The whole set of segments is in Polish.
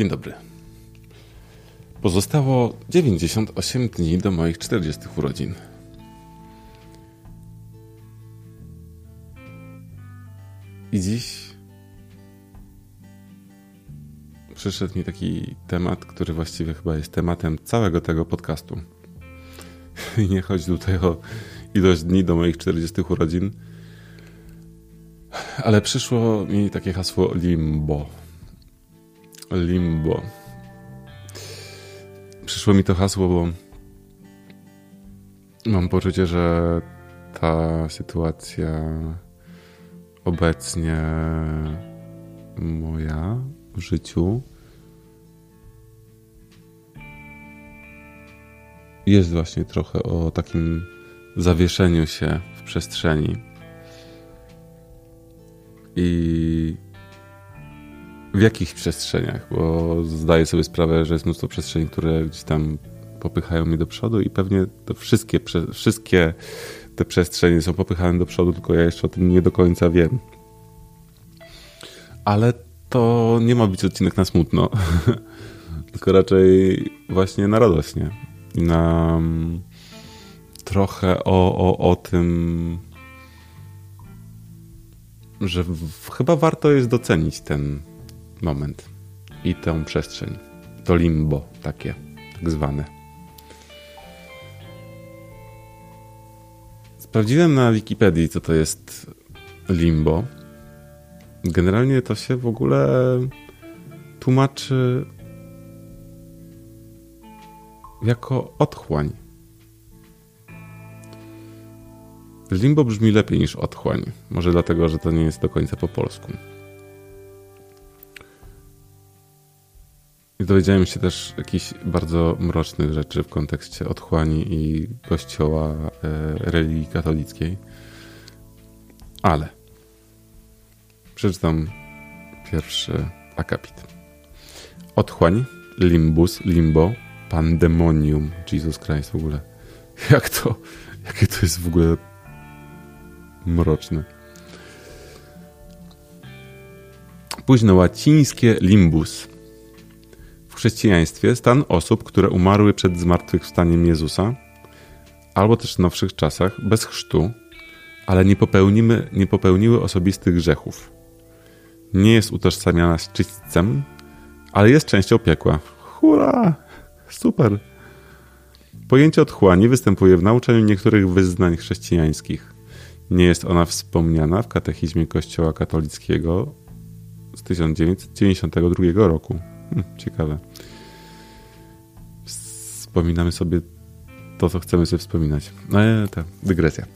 Dzień dobry. Pozostało 98 dni do moich 40 urodzin. I dziś przyszedł mi taki temat, który właściwie chyba jest tematem całego tego podcastu. I nie chodzi tutaj o ilość dni do moich 40 urodzin, ale przyszło mi takie hasło limbo. Limbo. Przyszło mi to hasło, bo mam poczucie, że ta sytuacja obecnie moja w życiu jest właśnie trochę o takim zawieszeniu się w przestrzeni. I w jakich przestrzeniach? Bo zdaję sobie sprawę, że jest mnóstwo przestrzeni, które gdzieś tam popychają mnie do przodu i pewnie wszystkie, wszystkie te przestrzenie są popychane do przodu, tylko ja jeszcze o tym nie do końca wiem. Ale to nie ma być odcinek na smutno, tylko raczej właśnie na radośnie. I na mm, trochę o, o, o tym, że w, chyba warto jest docenić ten moment i tę przestrzeń. To limbo takie, tak zwane. Sprawdziłem na Wikipedii, co to jest limbo. Generalnie to się w ogóle tłumaczy jako otchłań. Limbo brzmi lepiej niż otchłań. Może dlatego, że to nie jest do końca po polsku. I dowiedziałem się też jakichś bardzo mrocznych rzeczy w kontekście otchłani i kościoła e, religii katolickiej. Ale przeczytam pierwszy akapit. Otchłań, limbus, limbo, pandemonium. Jesus Christ w ogóle. Jak to, jakie to jest w ogóle mroczne. Późno łacińskie limbus chrześcijaństwie stan osób, które umarły przed zmartwychwstaniem Jezusa, albo też w nowszych czasach, bez chrztu, ale nie, popełnimy, nie popełniły osobistych grzechów. Nie jest utożsamiana z czystcem, ale jest częścią piekła. Hurra! Super! Pojęcie otchłani występuje w nauczaniu niektórych wyznań chrześcijańskich. Nie jest ona wspomniana w katechizmie Kościoła katolickiego z 1992 roku. Hm, ciekawe. Wspominamy sobie to, co chcemy sobie wspominać. Ale ta dygresja.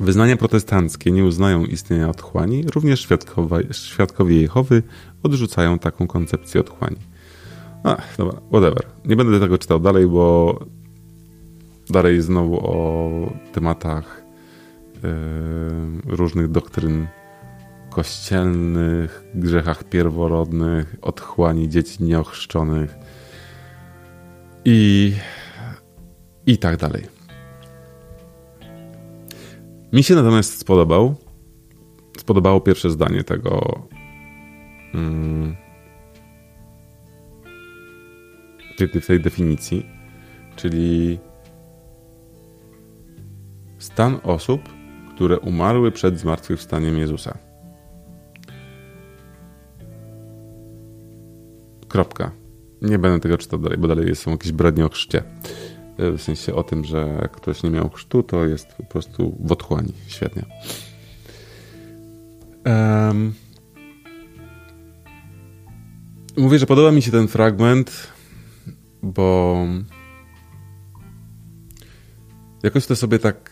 Wyznania protestanckie nie uznają istnienia otchłani, również świadkowie, świadkowie Jehowy odrzucają taką koncepcję otchłani. Ach, dobra, whatever. Nie będę tego czytał dalej, bo dalej znowu o tematach yy, różnych doktryn kościelnych, grzechach pierworodnych, otchłani dzieci nieochrzczonych i, i tak dalej. Mi się natomiast spodobał, spodobało pierwsze zdanie tego mm, tej, tej definicji, czyli stan osób, które umarły przed zmartwychwstaniem Jezusa. Kropka. Nie będę tego czytał dalej, bo dalej są jakieś brednie o chrzcie. E, w sensie o tym, że ktoś nie miał chrztu, to jest po prostu w otchłani. Świetnie. Um, mówię, że podoba mi się ten fragment, bo jakoś to sobie tak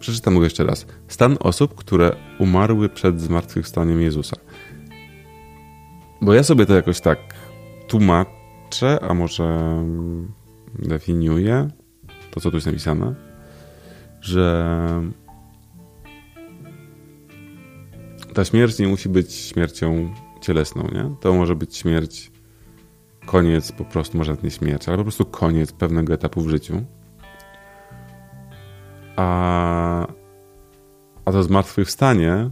przeczytam go jeszcze raz. Stan osób, które umarły przed zmartwychwstaniem Jezusa. Bo ja sobie to jakoś tak tłumaczę, a może definiuję to, co tu jest napisane, że ta śmierć nie musi być śmiercią cielesną, nie? To może być śmierć, koniec po prostu, może nie śmierć, ale po prostu koniec pewnego etapu w życiu. A, a to zmartwychwstanie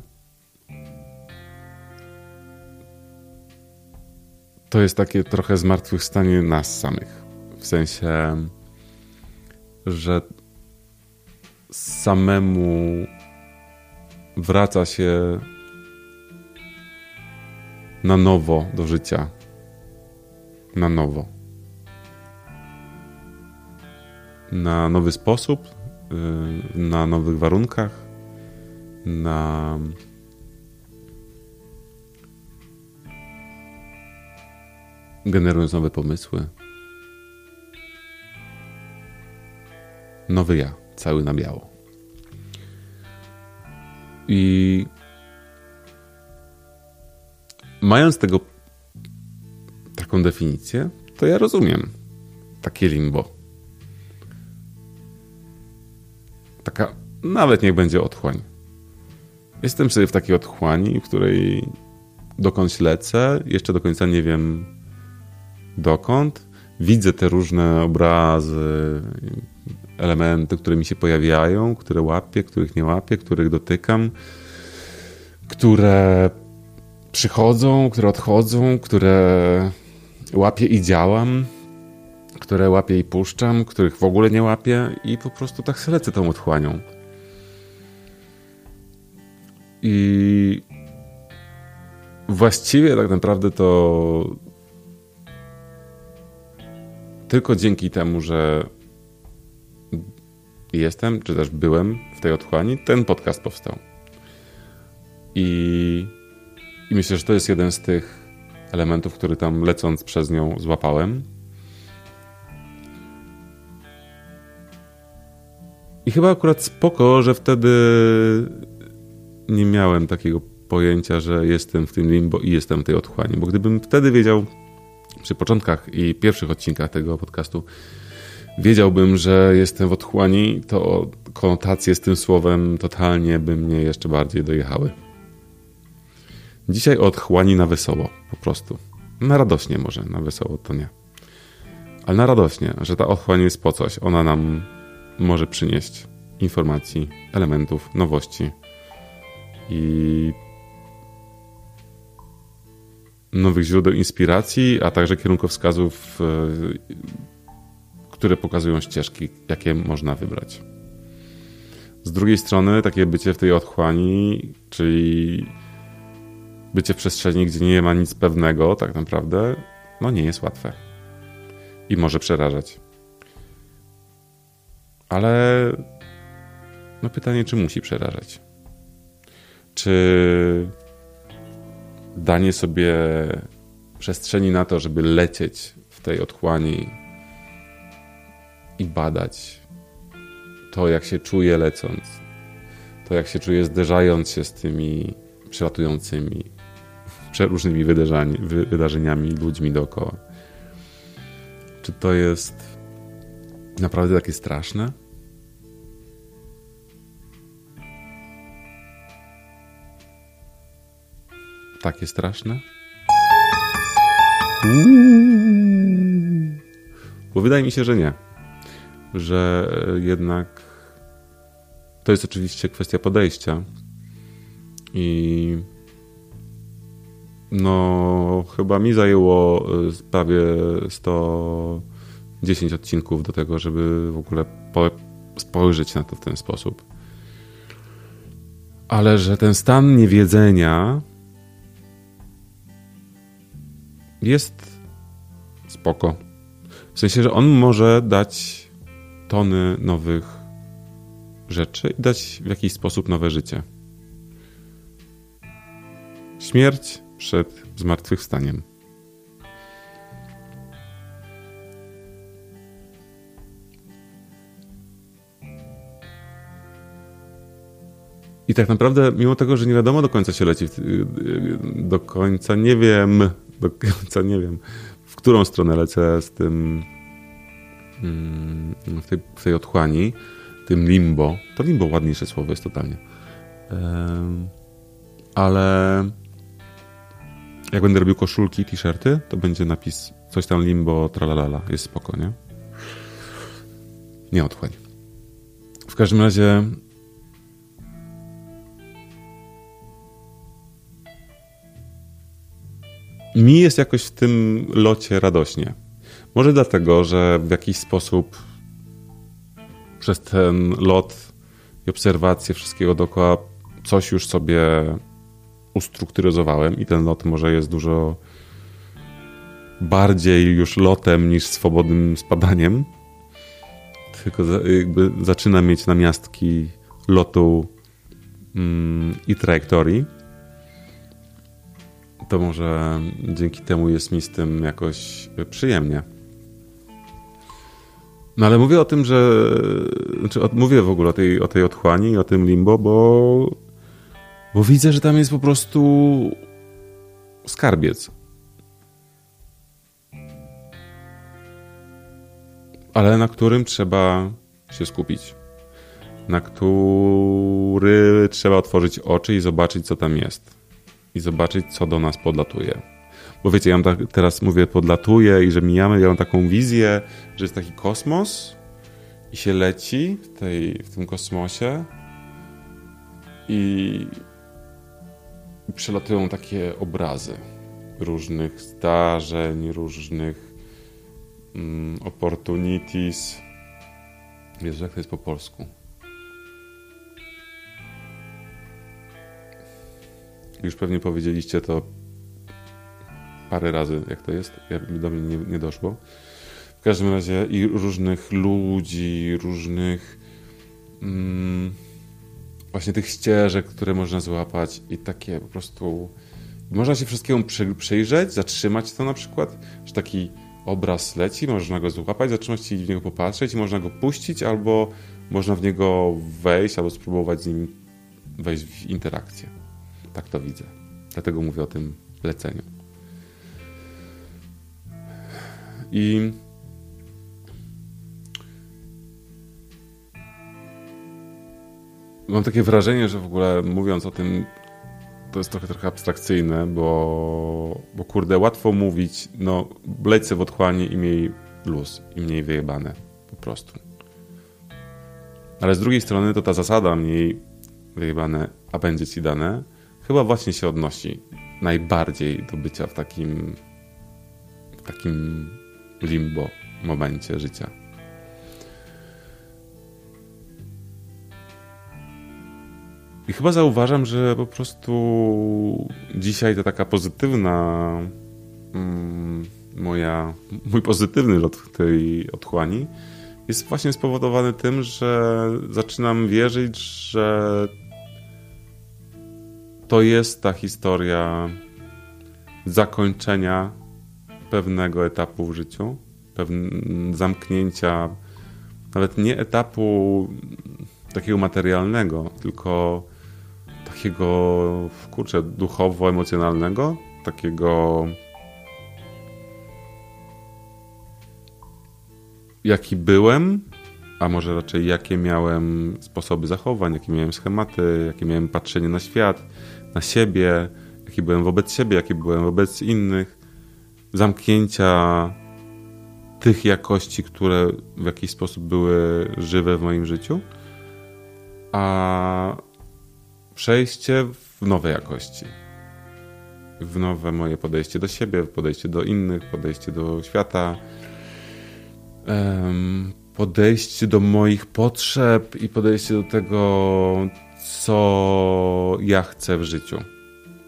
to jest takie trochę zmartwychwstanie nas samych. W sensie, że samemu wraca się na nowo do życia. Na nowo. Na nowy sposób, y, na nowych warunkach, na generując nowe pomysły. Nowy ja, cały na biało. I mając tego taką definicję, to ja rozumiem takie limbo. Taka, nawet niech będzie otchłań. Jestem sobie w takiej otchłani, w której dokądś lecę, jeszcze do końca nie wiem dokąd. Widzę te różne obrazy, elementy, które mi się pojawiają, które łapię, których nie łapię, których dotykam, które przychodzą, które odchodzą, które łapię i działam, które łapię i puszczam, których w ogóle nie łapię i po prostu tak się lecę tą otchłanią. I właściwie tak naprawdę to tylko dzięki temu, że jestem, czy też byłem w tej otchłani, ten podcast powstał. I, I myślę, że to jest jeden z tych elementów, który tam lecąc przez nią złapałem. I chyba akurat spoko, że wtedy nie miałem takiego pojęcia, że jestem w tym limbo i jestem w tej otchłani, bo gdybym wtedy wiedział przy początkach i pierwszych odcinkach tego podcastu, wiedziałbym, że jestem w otchłani, to konotacje z tym słowem totalnie by mnie jeszcze bardziej dojechały. Dzisiaj otchłani na wesoło, po prostu. Na radośnie może, na wesoło to nie. Ale na radośnie, że ta otchłań jest po coś. Ona nam może przynieść informacji, elementów, nowości i nowych źródeł inspiracji, a także kierunkowskazów, e, które pokazują ścieżki, jakie można wybrać. Z drugiej strony, takie bycie w tej otchłani, czyli bycie w przestrzeni, gdzie nie ma nic pewnego, tak naprawdę, no nie jest łatwe. I może przerażać. Ale no pytanie, czy musi przerażać? Czy danie sobie przestrzeni na to, żeby lecieć w tej otchłani i badać to, jak się czuje lecąc, to, jak się czuje zderzając się z tymi przelatującymi przeróżnymi wydarzeniami, ludźmi dookoła. Czy to jest naprawdę takie straszne? Takie straszne? Bo wydaje mi się, że nie. Że jednak to jest oczywiście kwestia podejścia. I no, chyba mi zajęło y, prawie 110 odcinków do tego, żeby w ogóle spojrzeć na to w ten sposób. Ale że ten stan niewiedzenia jest spoko. W sensie, że on może dać tony nowych rzeczy i dać w jakiś sposób nowe życie. Śmierć przed zmartwychwstaniem. I tak naprawdę, mimo tego, że nie wiadomo do końca się leci, do końca nie wiem, do końca nie wiem, w którą stronę lecę z tym, mm, w tej, w tej otchłani, tym limbo. To limbo ładniejsze słowo jest totalnie. Ale jak będę robił koszulki, t-shirty, to będzie napis coś tam limbo, tralalala. Jest spoko, nie? Nie otchłań. W każdym razie mi jest jakoś w tym locie radośnie. Może dlatego, że w jakiś sposób przez ten lot i obserwację wszystkiego dookoła coś już sobie ustrukturyzowałem i ten lot może jest dużo bardziej już lotem niż swobodnym spadaniem. Tylko jakby zaczyna mieć namiastki lotu mm, i trajektorii. To może dzięki temu jest mi z tym jakoś przyjemnie. No ale mówię o tym, że. Znaczy, mówię w ogóle o tej, o tej otchłani, o tym limbo, bo. Bo widzę, że tam jest po prostu skarbiec. Ale na którym trzeba się skupić. Na który trzeba otworzyć oczy i zobaczyć, co tam jest. I zobaczyć, co do nas podlatuje. Bo wiecie, ja mam tak, teraz mówię podlatuję i że mijamy, ja mam taką wizję, że jest taki kosmos i się leci w, tej, w tym kosmosie i przelatują takie obrazy różnych zdarzeń, różnych mm, opportunities. Jezu, jak to jest po polsku? Już pewnie powiedzieliście to parę razy, jak to jest. Ja, do mnie nie, nie doszło. W każdym razie i różnych ludzi, różnych mm, właśnie tych ścieżek, które można złapać i takie po prostu można się wszystkiemu przy, przyjrzeć, zatrzymać to na przykład, że taki obraz leci, można go złapać, zatrzymać i w niego popatrzeć, można go puścić, albo można w niego wejść, albo spróbować z nim wejść w interakcję. Tak to widzę. Dlatego mówię o tym leceniu. I mam takie wrażenie, że w ogóle mówiąc o tym, to jest trochę trochę abstrakcyjne, bo, bo kurde, łatwo mówić, no leć w otchłanie i miej luz, i mniej wyjebane, po prostu. Ale z drugiej strony to ta zasada mniej wyjebane, a będzie ci dane, chyba właśnie się odnosi najbardziej do bycia w takim w takim limbo momencie życia. I chyba zauważam, że po prostu dzisiaj to taka pozytywna mm, moja, mój pozytywny lot tej otchłani jest właśnie spowodowany tym, że zaczynam wierzyć, że to jest ta historia zakończenia pewnego etapu w życiu, zamknięcia, nawet nie etapu takiego materialnego, tylko takiego, kurczę, duchowo-emocjonalnego, takiego jaki byłem, a może raczej jakie miałem sposoby zachowań, jakie miałem schematy, jakie miałem patrzenie na świat, na siebie, jaki byłem wobec siebie, jaki byłem wobec innych, zamknięcia tych jakości, które w jakiś sposób były żywe w moim życiu, a przejście w nowe jakości. W nowe moje podejście do siebie, podejście do innych, podejście do świata, podejście do moich potrzeb i podejście do tego, co ja chcę w życiu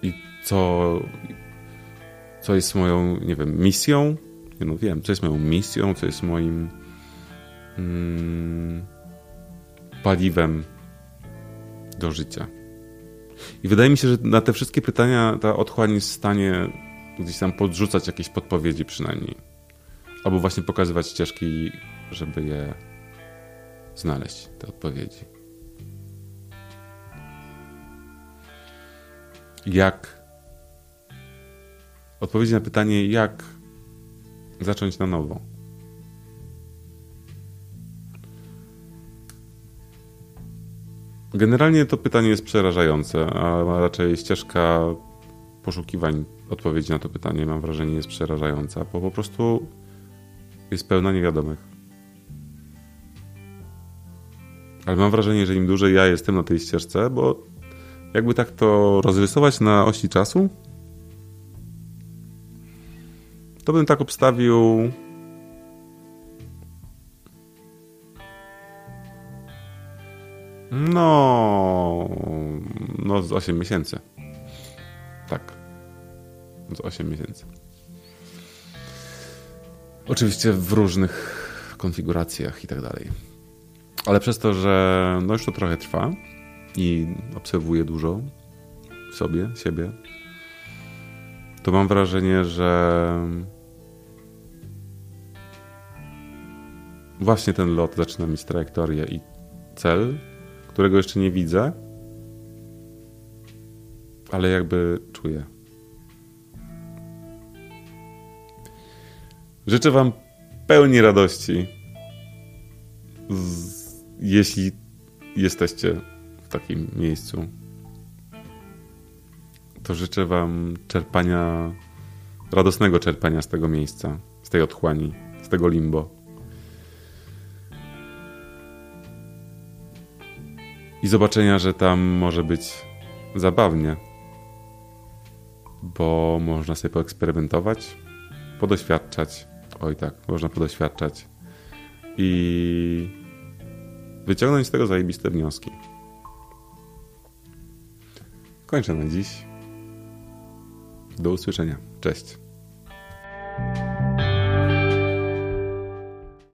i co, co jest moją, nie wiem, misją. Nie no, wiem, co jest moją misją, co jest moim mm, paliwem do życia. I wydaje mi się, że na te wszystkie pytania ta otchłań jest w stanie gdzieś tam podrzucać jakieś podpowiedzi przynajmniej. Albo właśnie pokazywać ścieżki, żeby je znaleźć, te odpowiedzi. Jak odpowiedzi na pytanie, jak zacząć na nowo. Generalnie to pytanie jest przerażające, a raczej ścieżka poszukiwań odpowiedzi na to pytanie, mam wrażenie, jest przerażająca, bo po prostu jest pełna niewiadomych. Ale mam wrażenie, że im dłużej ja jestem na tej ścieżce, bo jakby tak to rozrysować na osi czasu, to bym tak obstawił. No, no z 8 miesięcy. Tak. Z 8 miesięcy. Oczywiście w różnych konfiguracjach i tak dalej. Ale przez to, że no już to trochę trwa i obserwuję dużo sobie, siebie, to mam wrażenie, że właśnie ten lot zaczyna mieć trajektorię i cel, którego jeszcze nie widzę, ale jakby czuję. Życzę Wam pełni radości, jeśli jesteście takim miejscu. To życzę Wam czerpania, radosnego czerpania z tego miejsca, z tej otchłani, z tego limbo. I zobaczenia, że tam może być zabawnie, bo można sobie poeksperymentować, podoświadczać Oj tak, można podoświadczać. I wyciągnąć z tego zajebiste wnioski. Kończę na dziś. Do usłyszenia. Cześć.